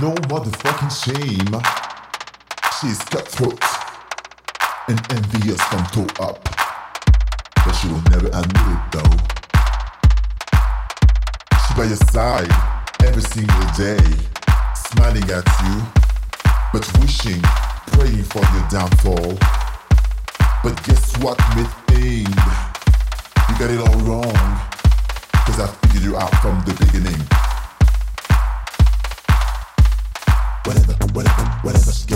no motherfucking shame. She is cutthroat and envious from toe up. But she will never admit it though. She by your side every single day, smiling at you, but wishing, praying for your downfall. But guess what, Mything? You got it all wrong. Cause I figured you out from the beginning. Whatever, whatever, whatever she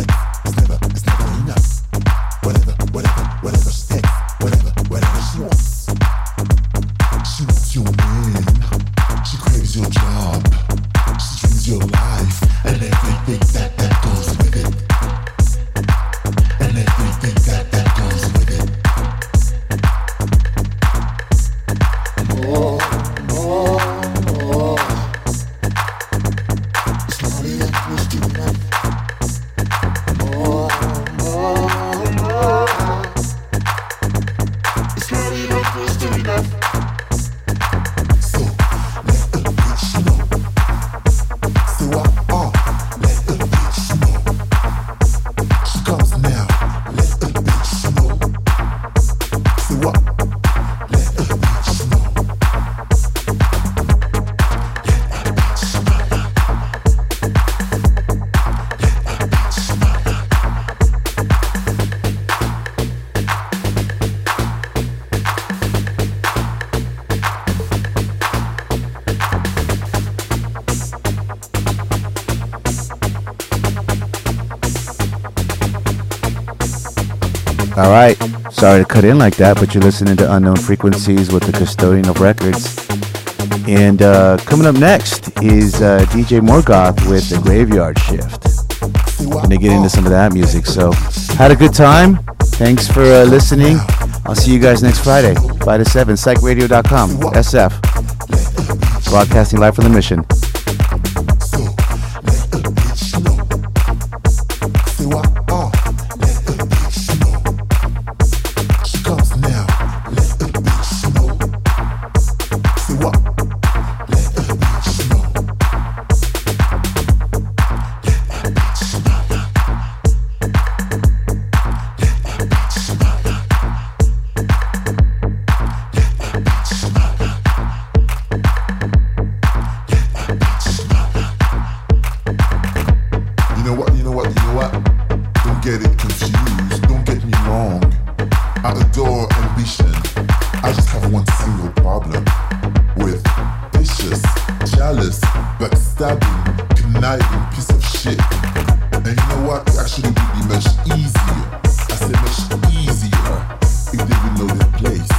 Sorry to cut in like that, but you're listening to Unknown Frequencies with the Custodian of Records. And uh, coming up next is uh, DJ Morgoth with the Graveyard Shift. Gonna get into some of that music. So, had a good time. Thanks for uh, listening. I'll see you guys next Friday, 5 to 7, psychradio.com, SF. Broadcasting live from the mission. Shit. And you know what? Actually would be much easier. I said much easier if they would know their place.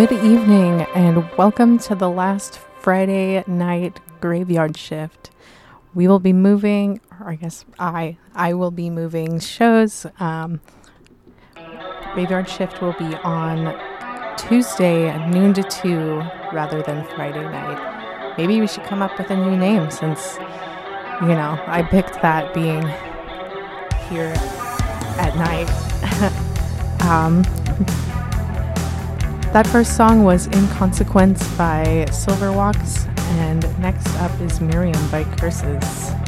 Good evening, and welcome to the last Friday night graveyard shift. We will be moving, or I guess I, I will be moving shows. Um, graveyard shift will be on Tuesday, noon to two, rather than Friday night. Maybe we should come up with a new name since, you know, I picked that being here at night. um, that first song was Inconsequence by Silverwalks, and next up is Miriam by Curses.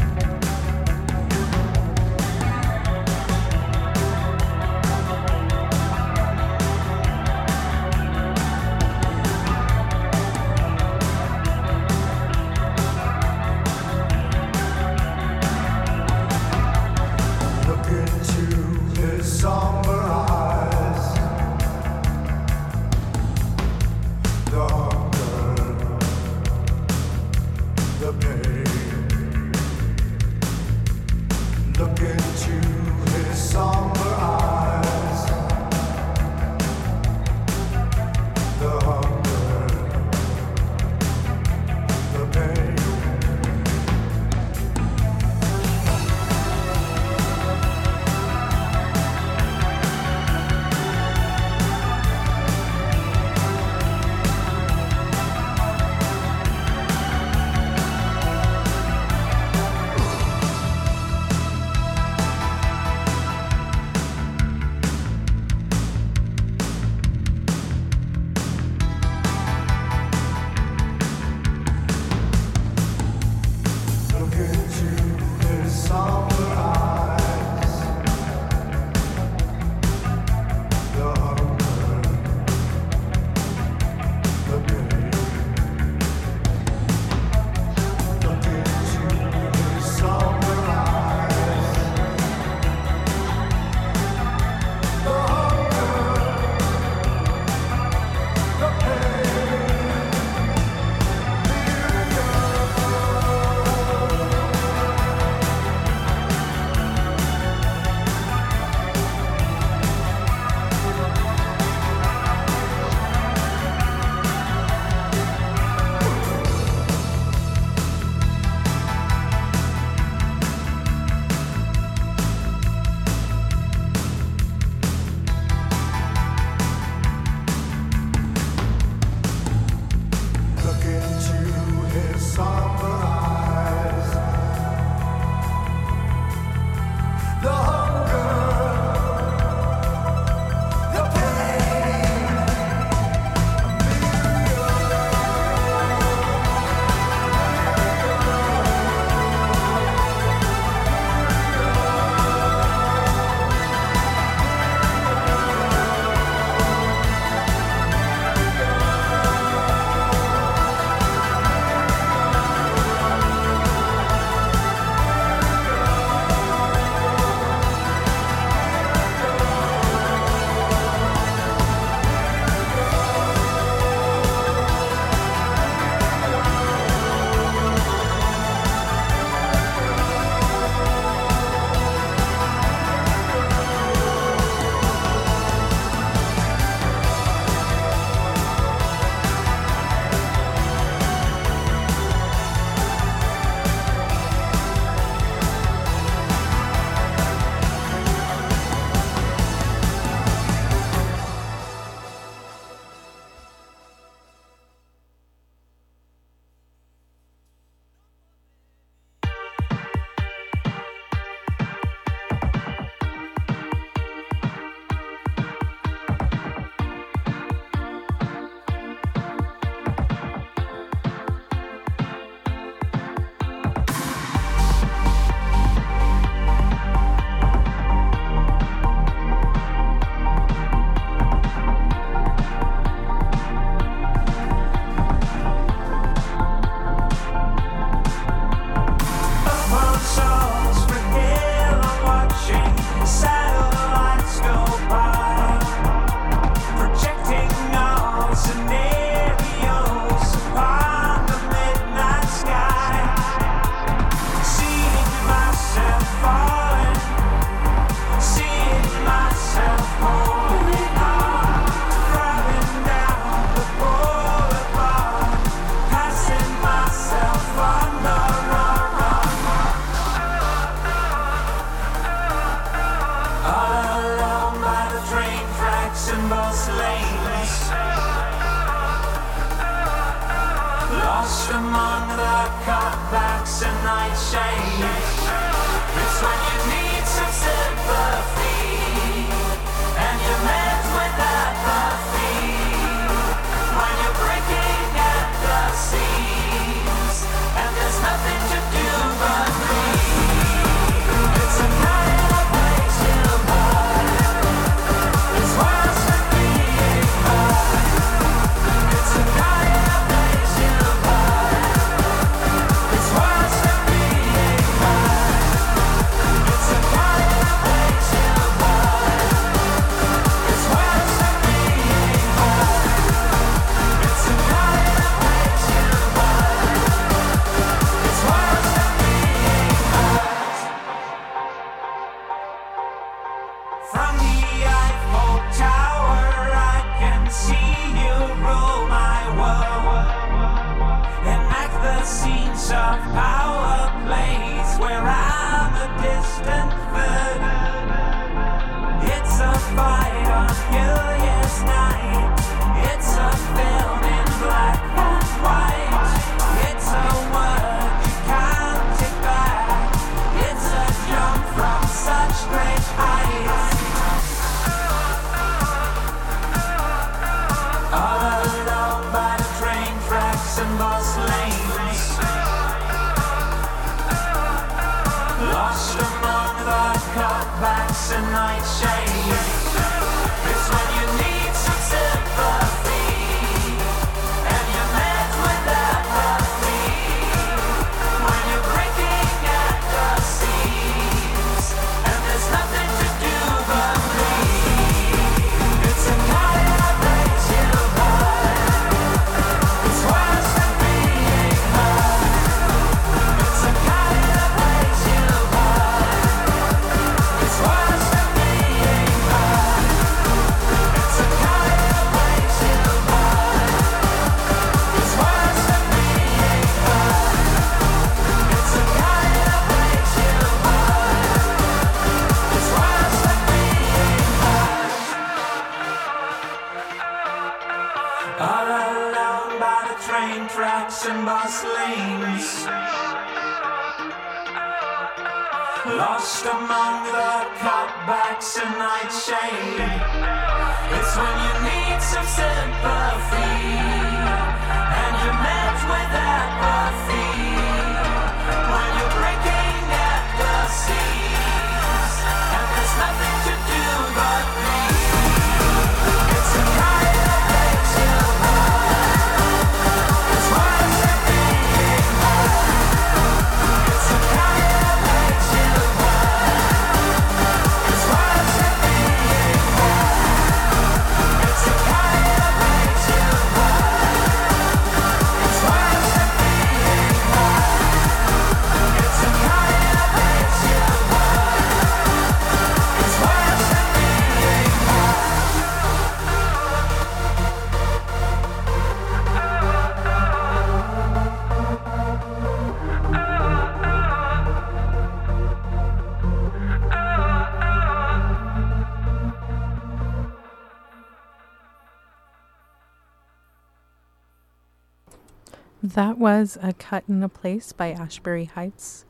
That was a cut in a place by Ashbury Heights.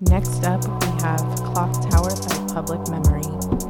Next up, we have Clock Tower by Public Memory.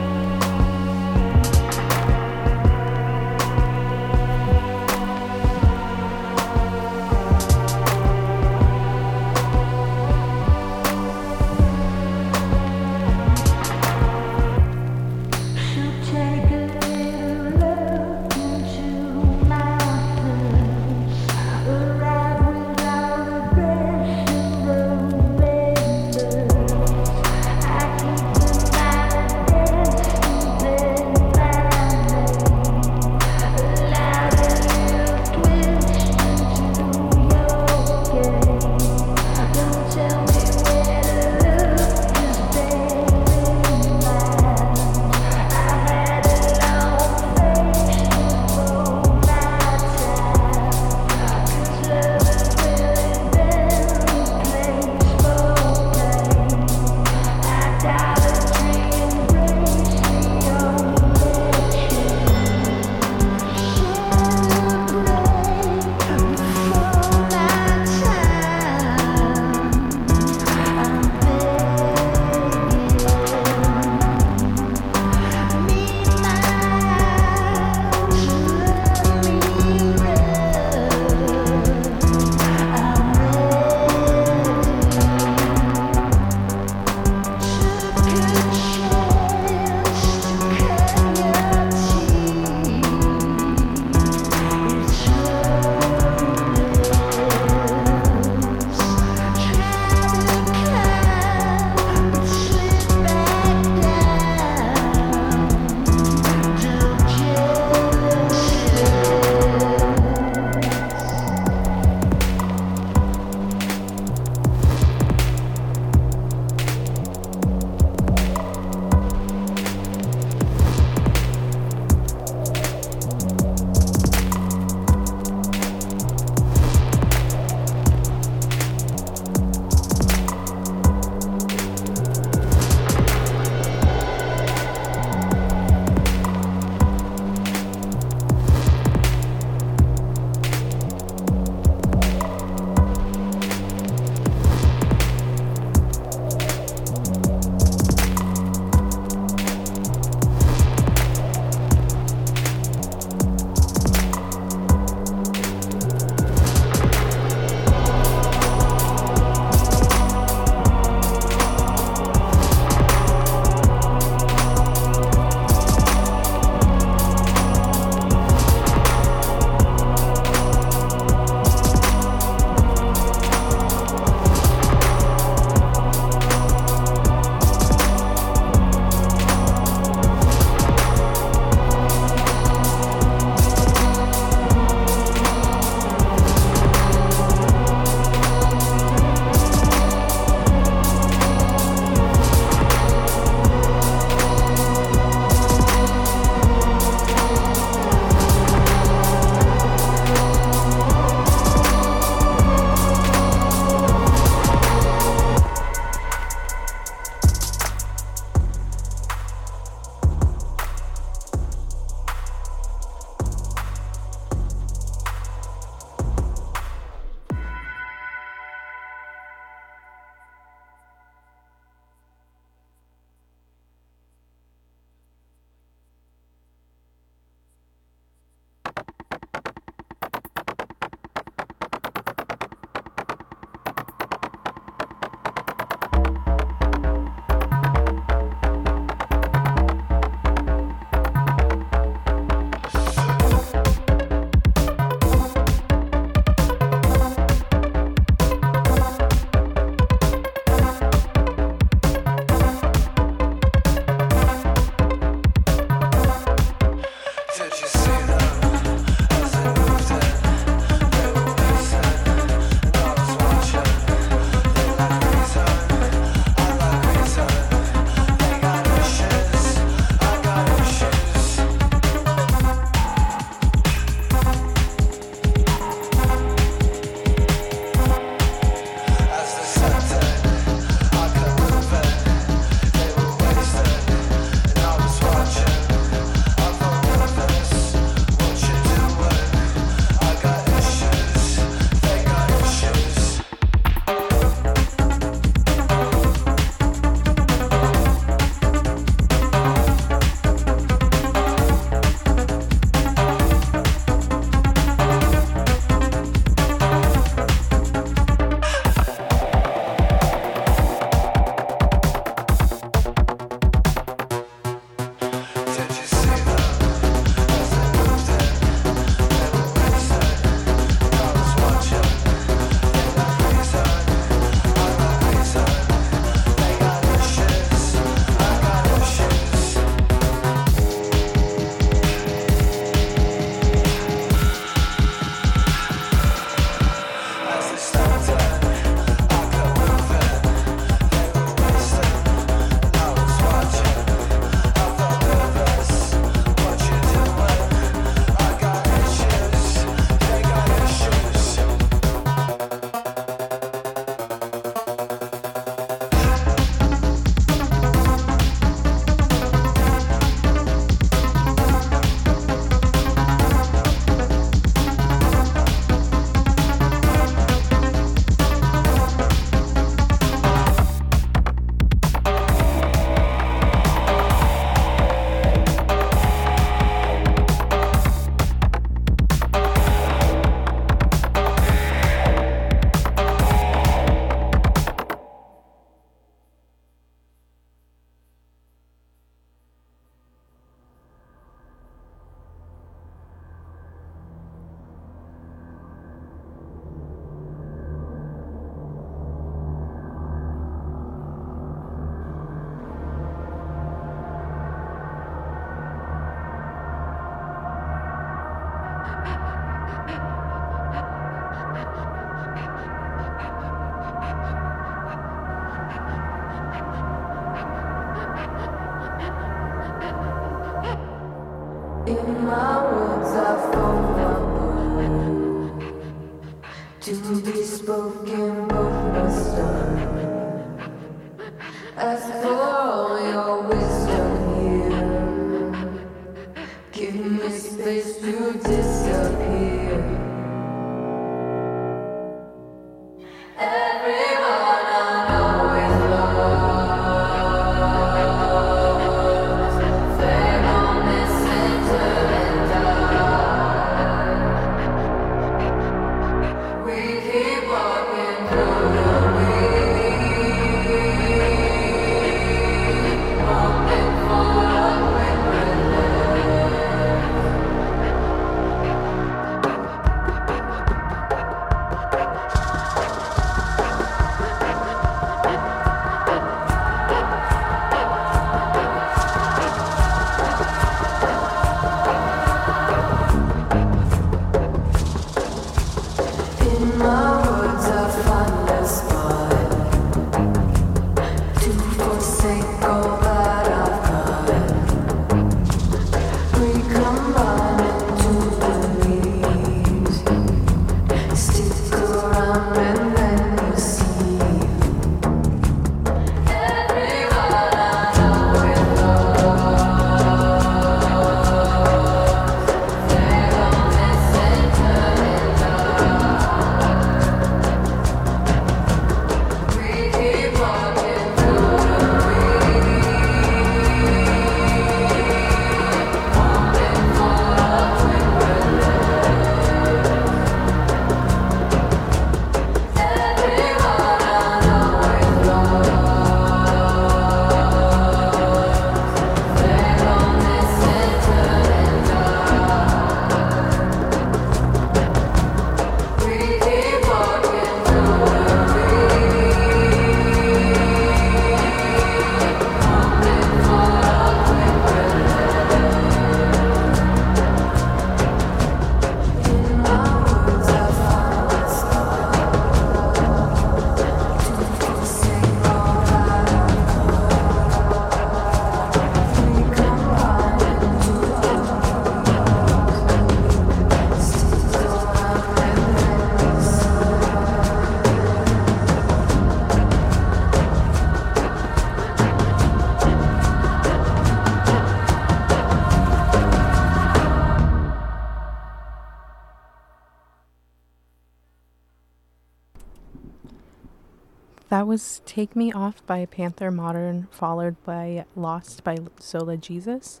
Take Me Off by Panther Modern, followed by Lost by Zola Jesus.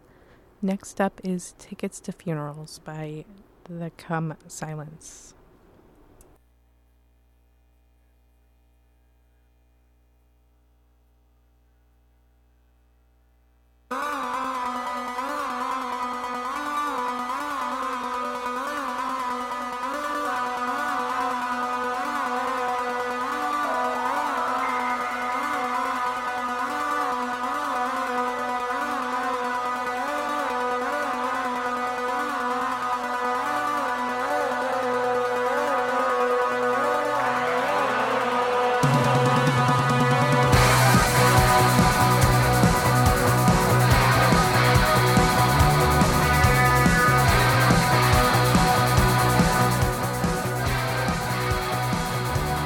Next up is Tickets to Funerals by The Come Silence. Ah!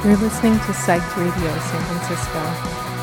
You're listening to Psyched Radio San Francisco.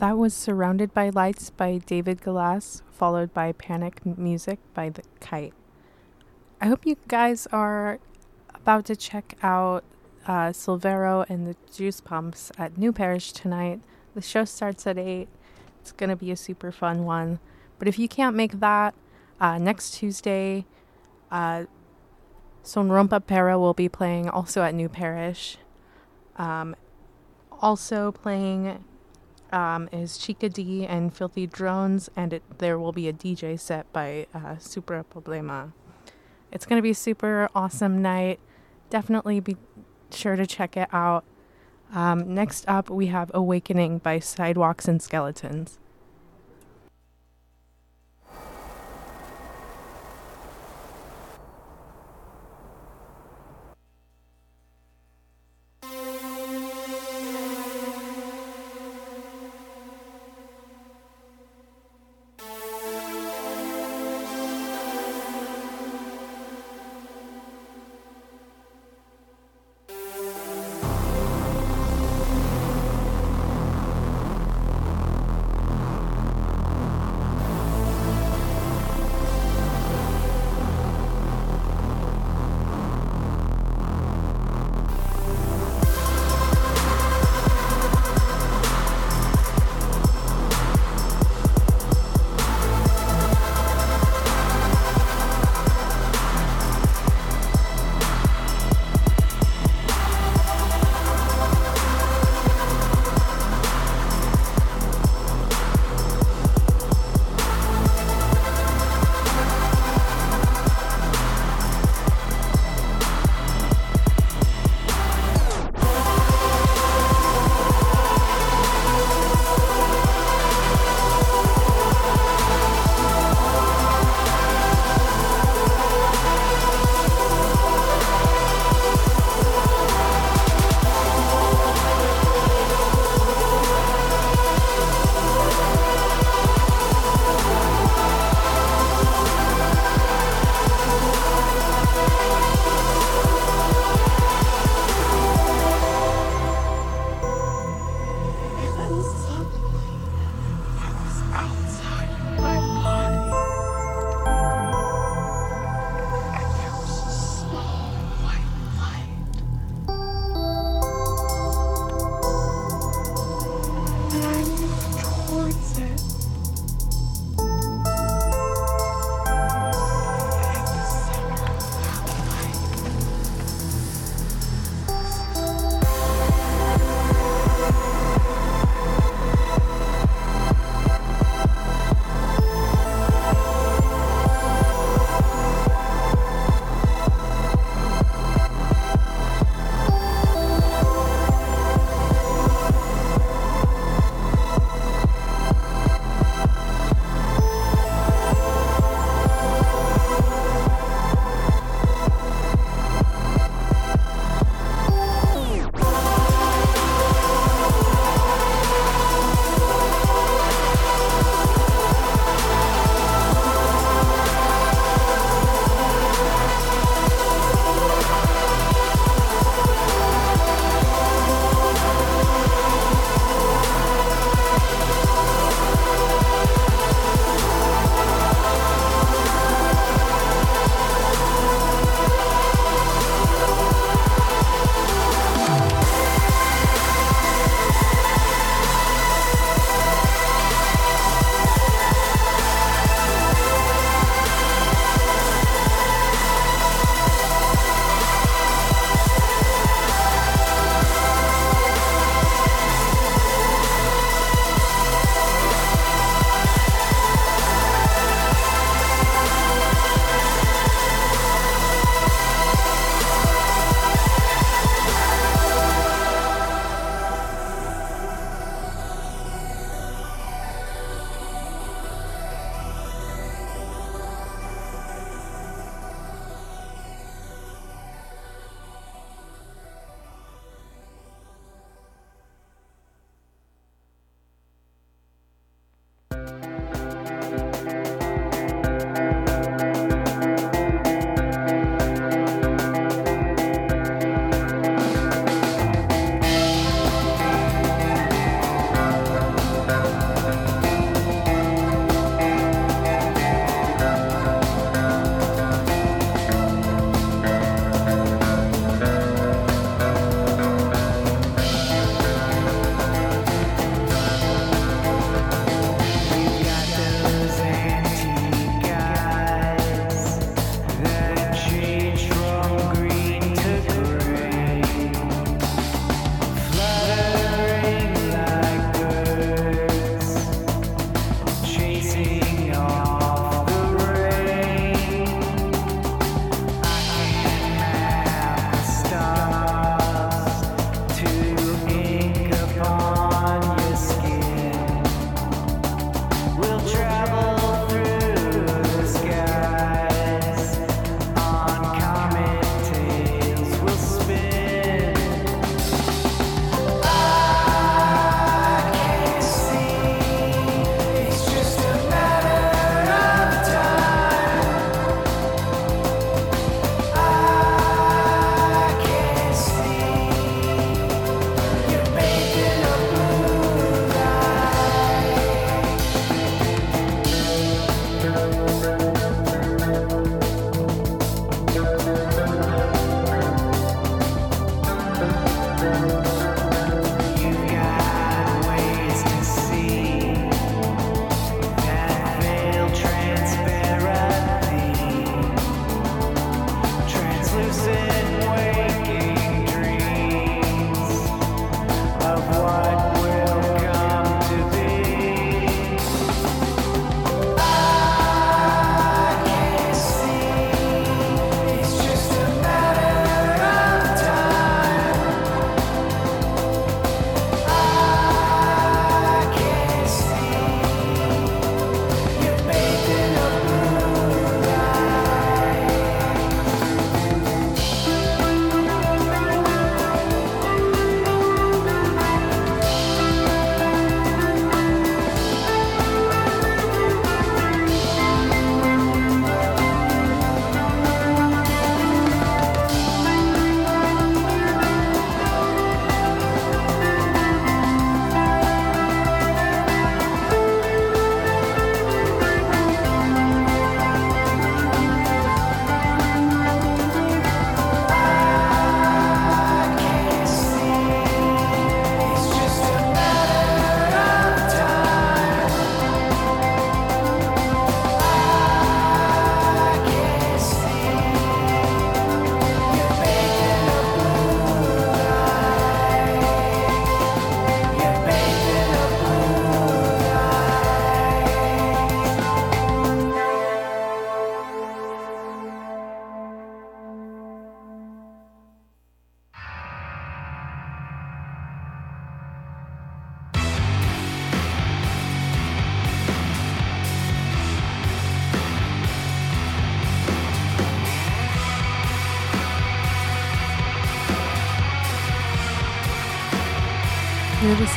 That was Surrounded by Lights by David Glass, followed by Panic Music by The Kite. I hope you guys are about to check out uh, Silvero and the Juice Pumps at New Parish tonight. The show starts at 8. It's going to be a super fun one. But if you can't make that, uh, next Tuesday, uh, Son Rompe Pera will be playing also at New Parish. Um, also playing um, is Chica D and Filthy Drones, and it, there will be a DJ set by uh, Super Problema. It's going to be a super awesome night. Definitely be sure to check it out. Um, next up, we have Awakening by Sidewalks and Skeletons.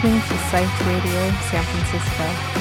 Listening to Science Radio San Francisco.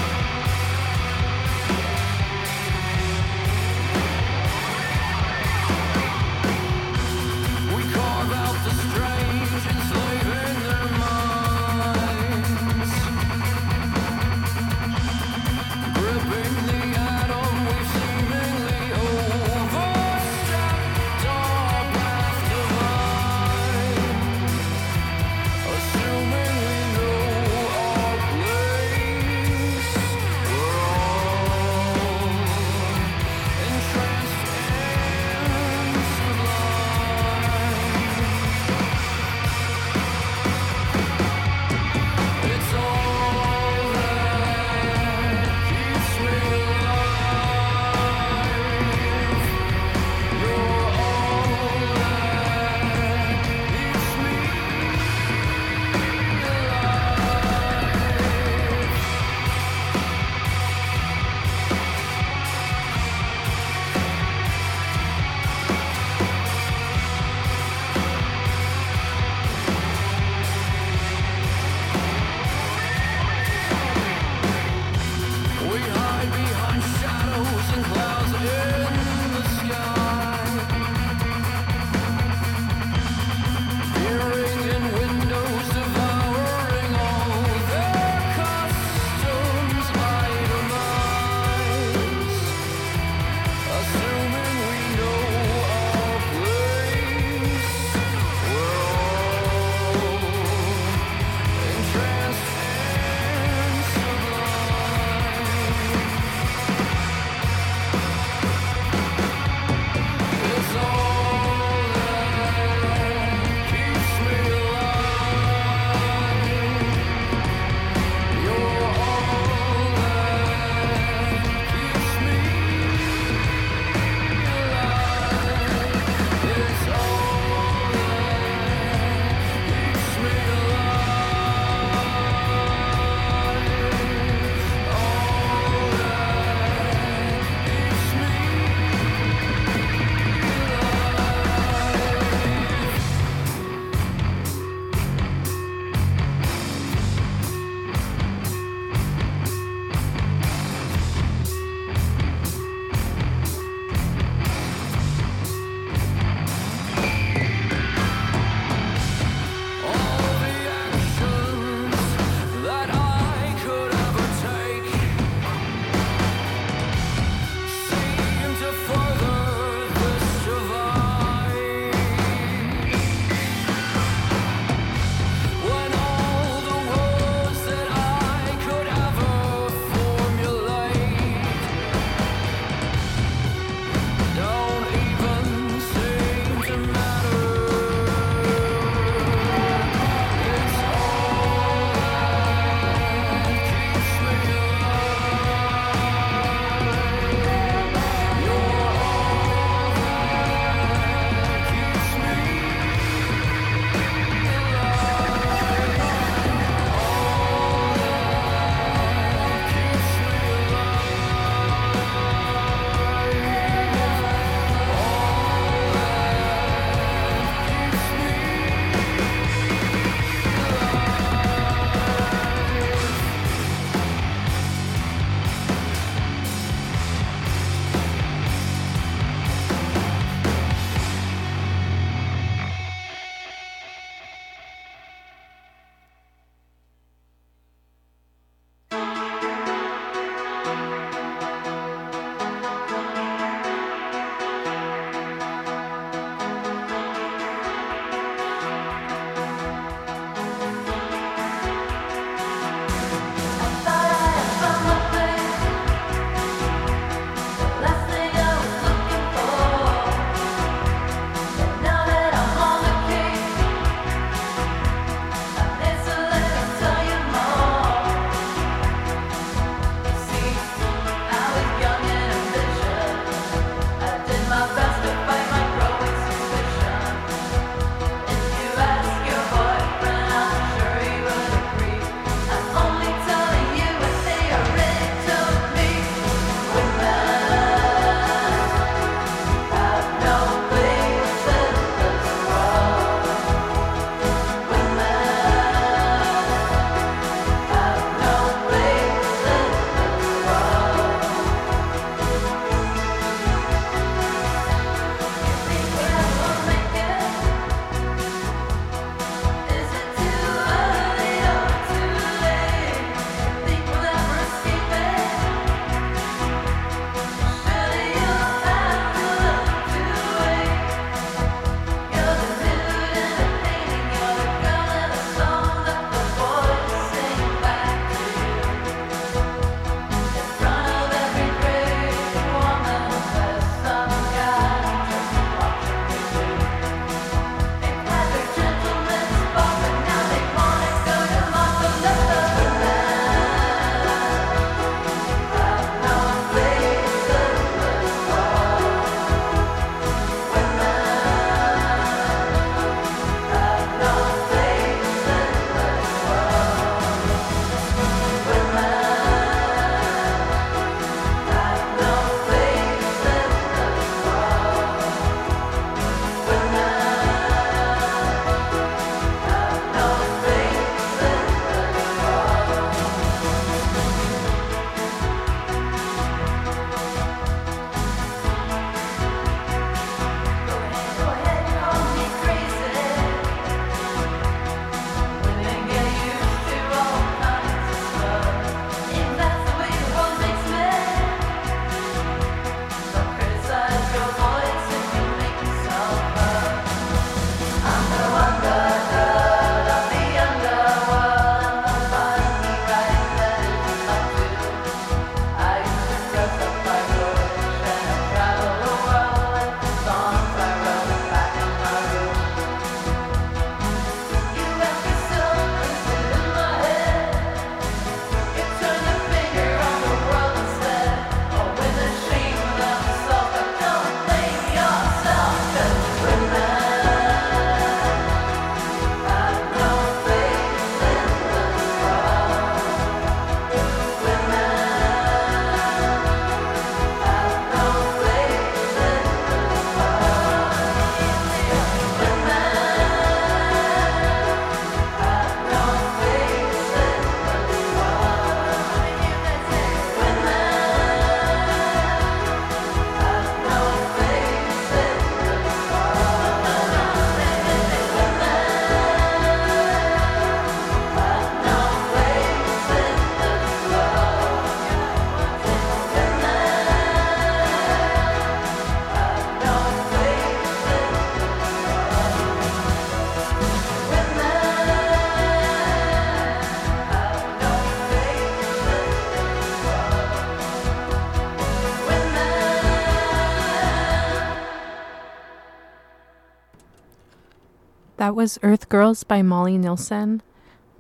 That was Earth Girls by Molly Nilsson.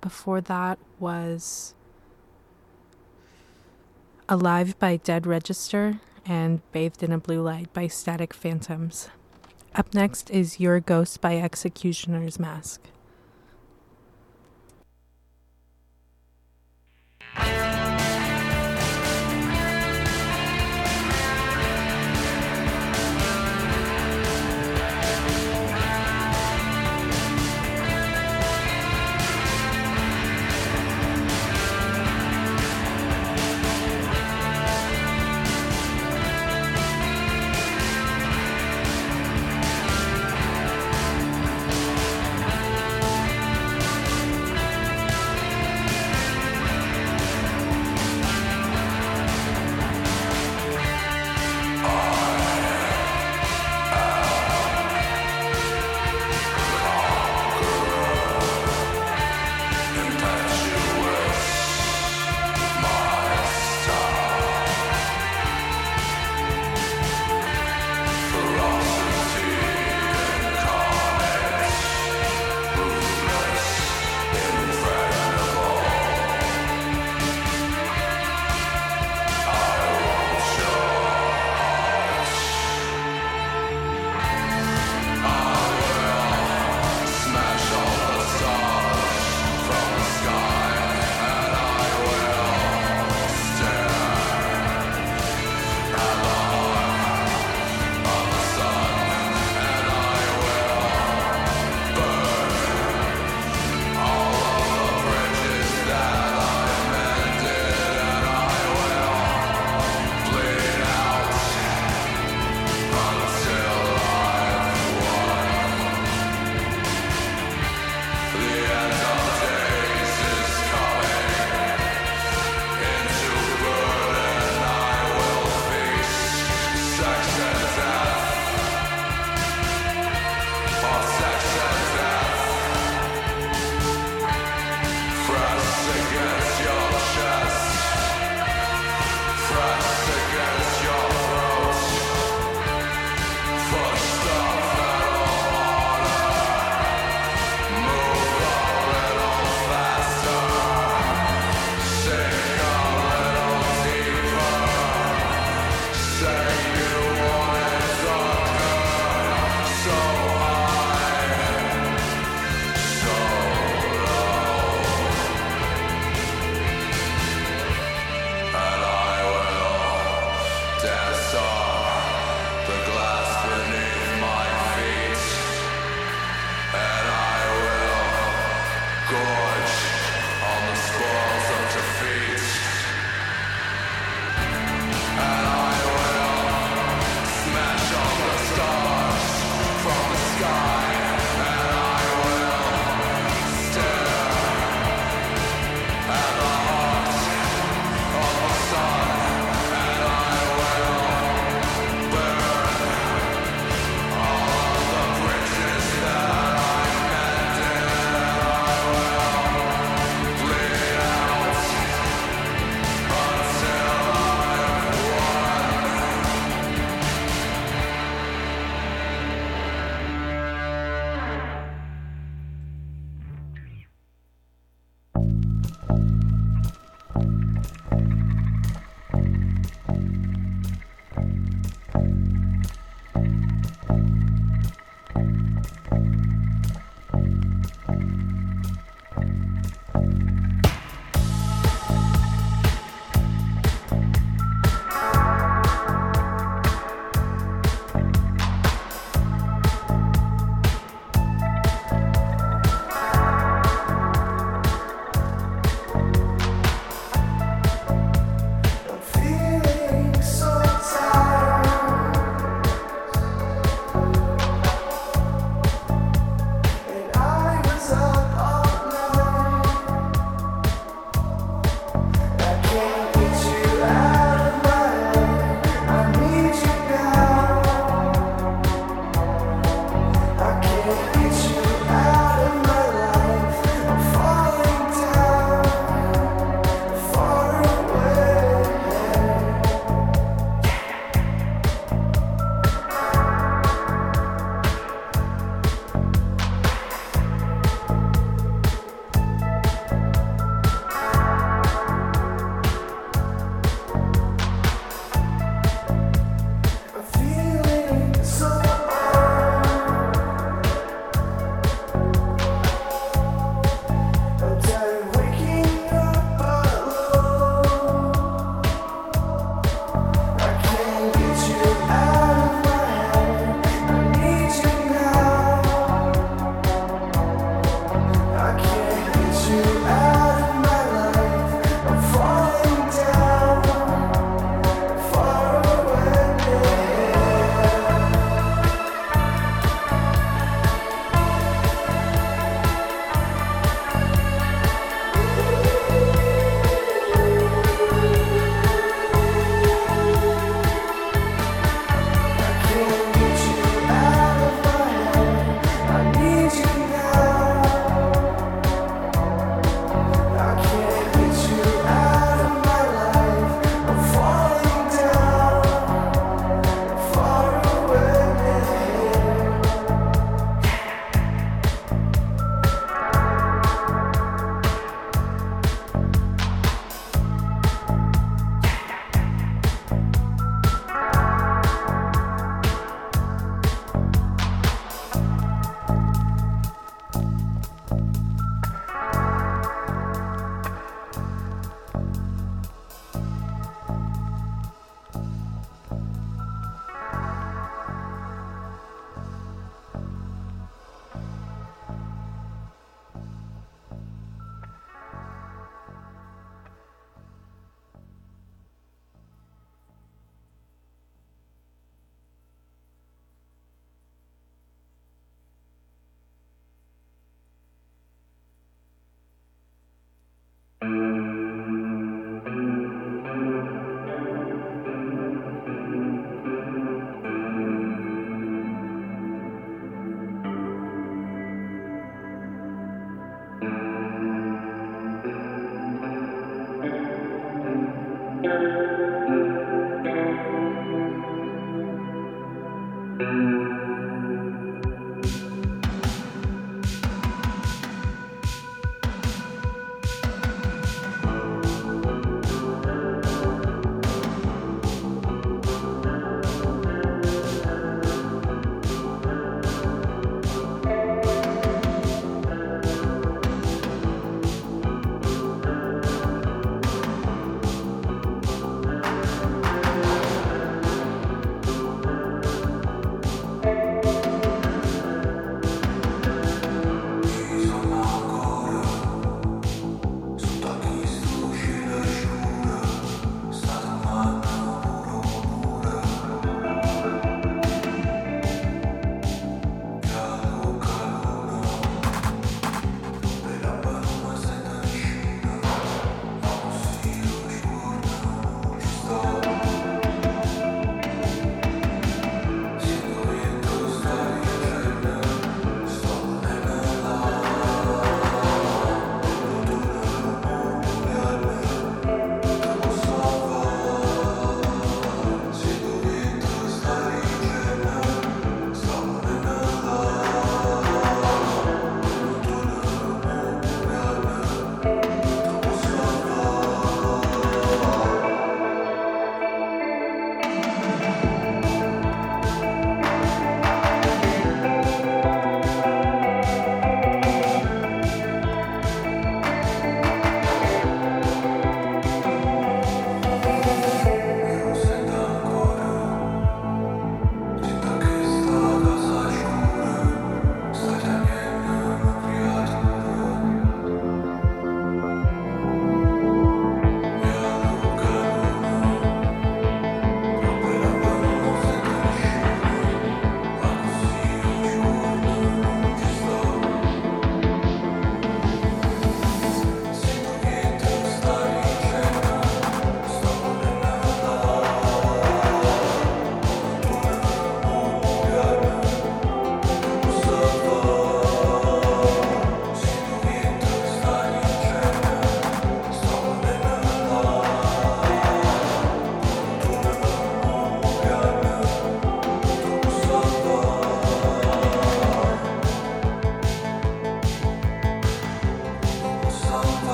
Before that was Alive by Dead Register and Bathed in a Blue Light by Static Phantoms. Up next is Your Ghost by Executioner's Mask.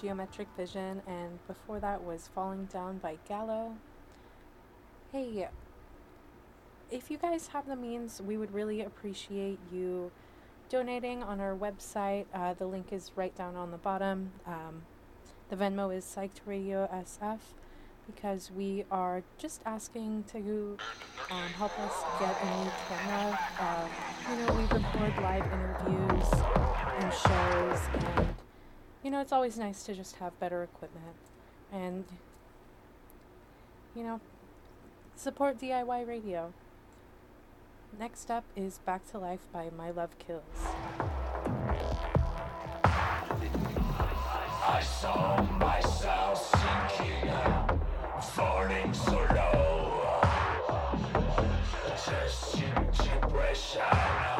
Geometric Vision, and before that was Falling Down by Gallo. Hey, if you guys have the means, we would really appreciate you donating on our website. Uh, the link is right down on the bottom. Um, the Venmo is Psyched Radio SF because we are just asking to um, help us get a new camera. Uh, you know, we record live interviews and shows, and you know, it's always nice to just have better equipment and you know, support DIY radio. Next up is Back to Life by My Love Kills. I saw myself sinking, falling so low. Just depression.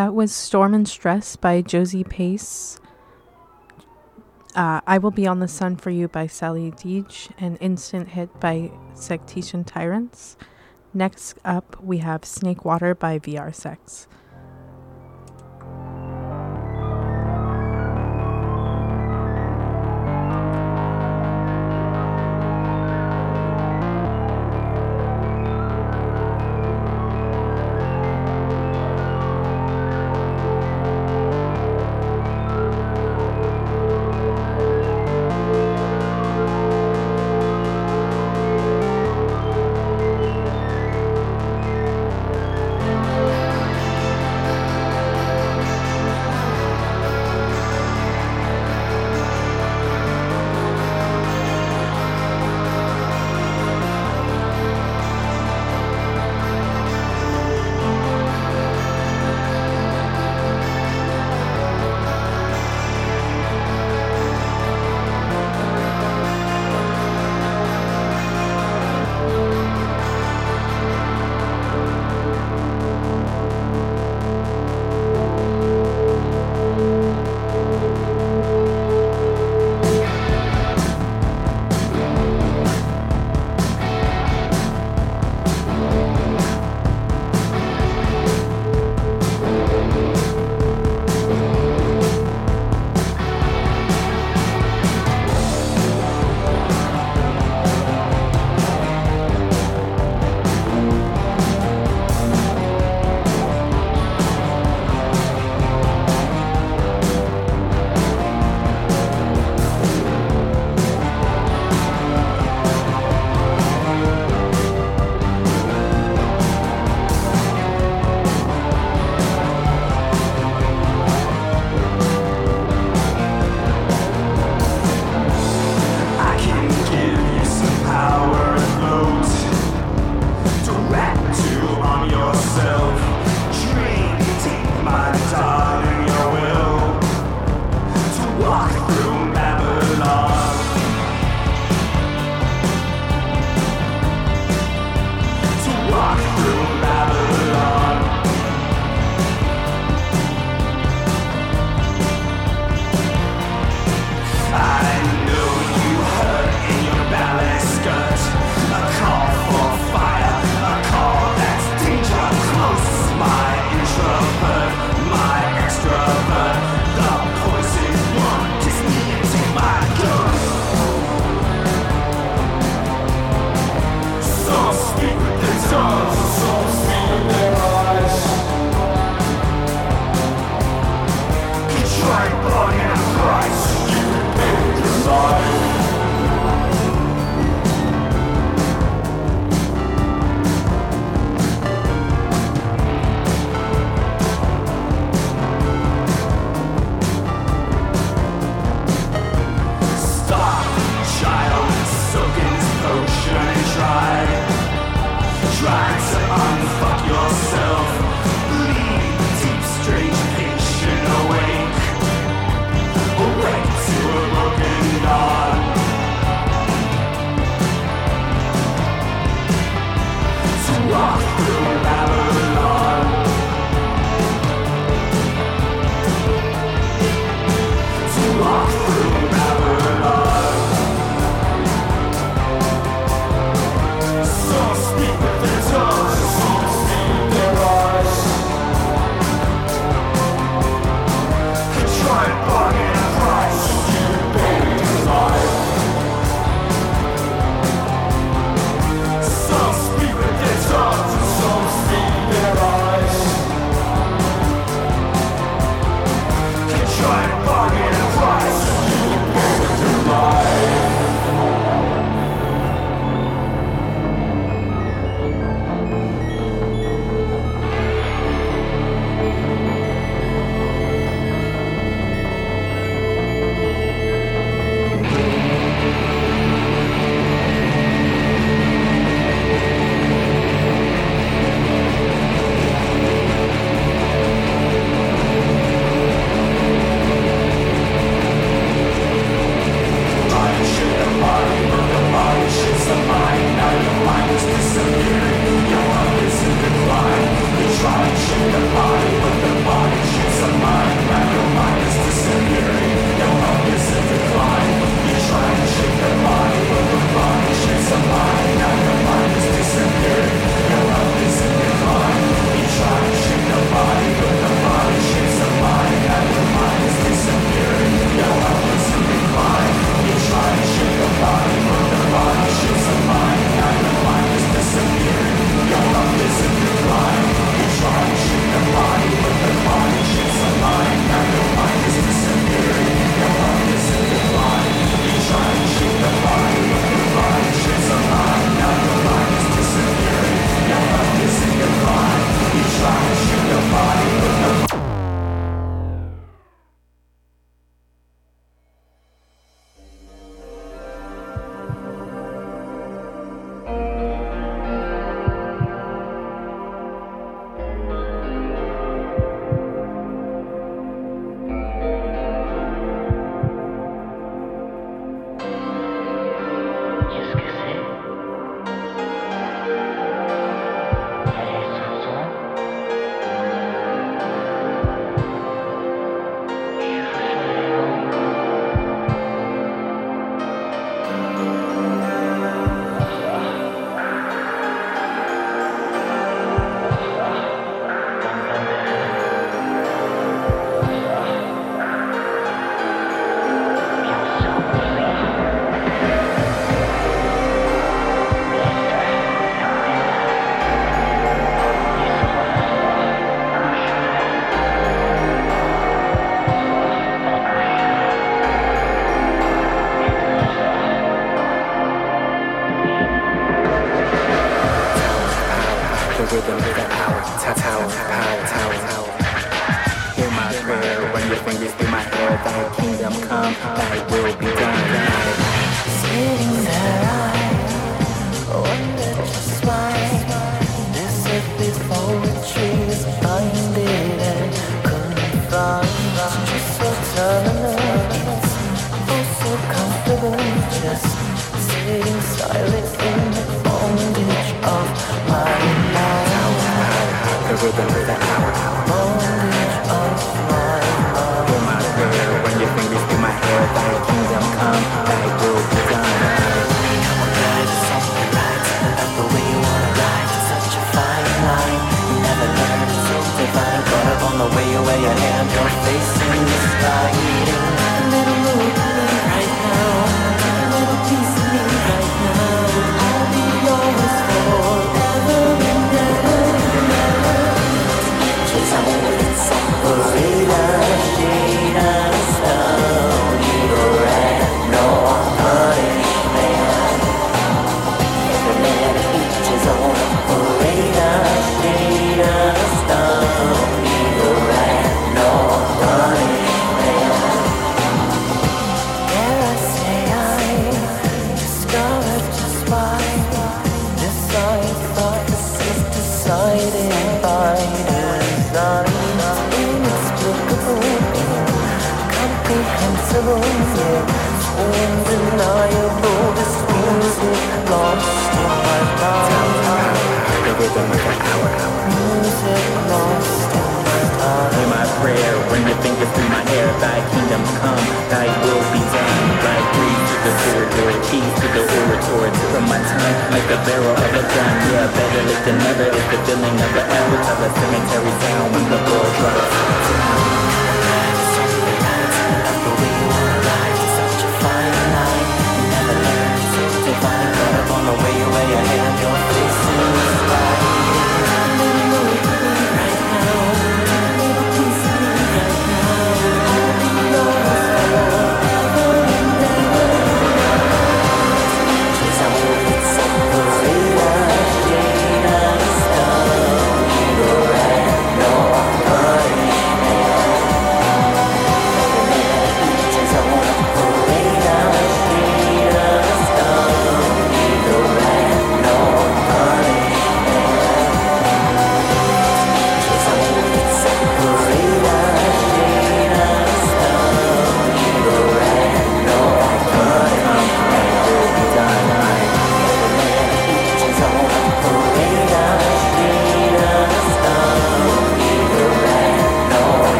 That was Storm and Stress by Josie Pace. Uh, I Will Be on the Sun for You by Sally Deej. and Instant Hit by Sectation Tyrants. Next up, we have Snake Water by VR Sex.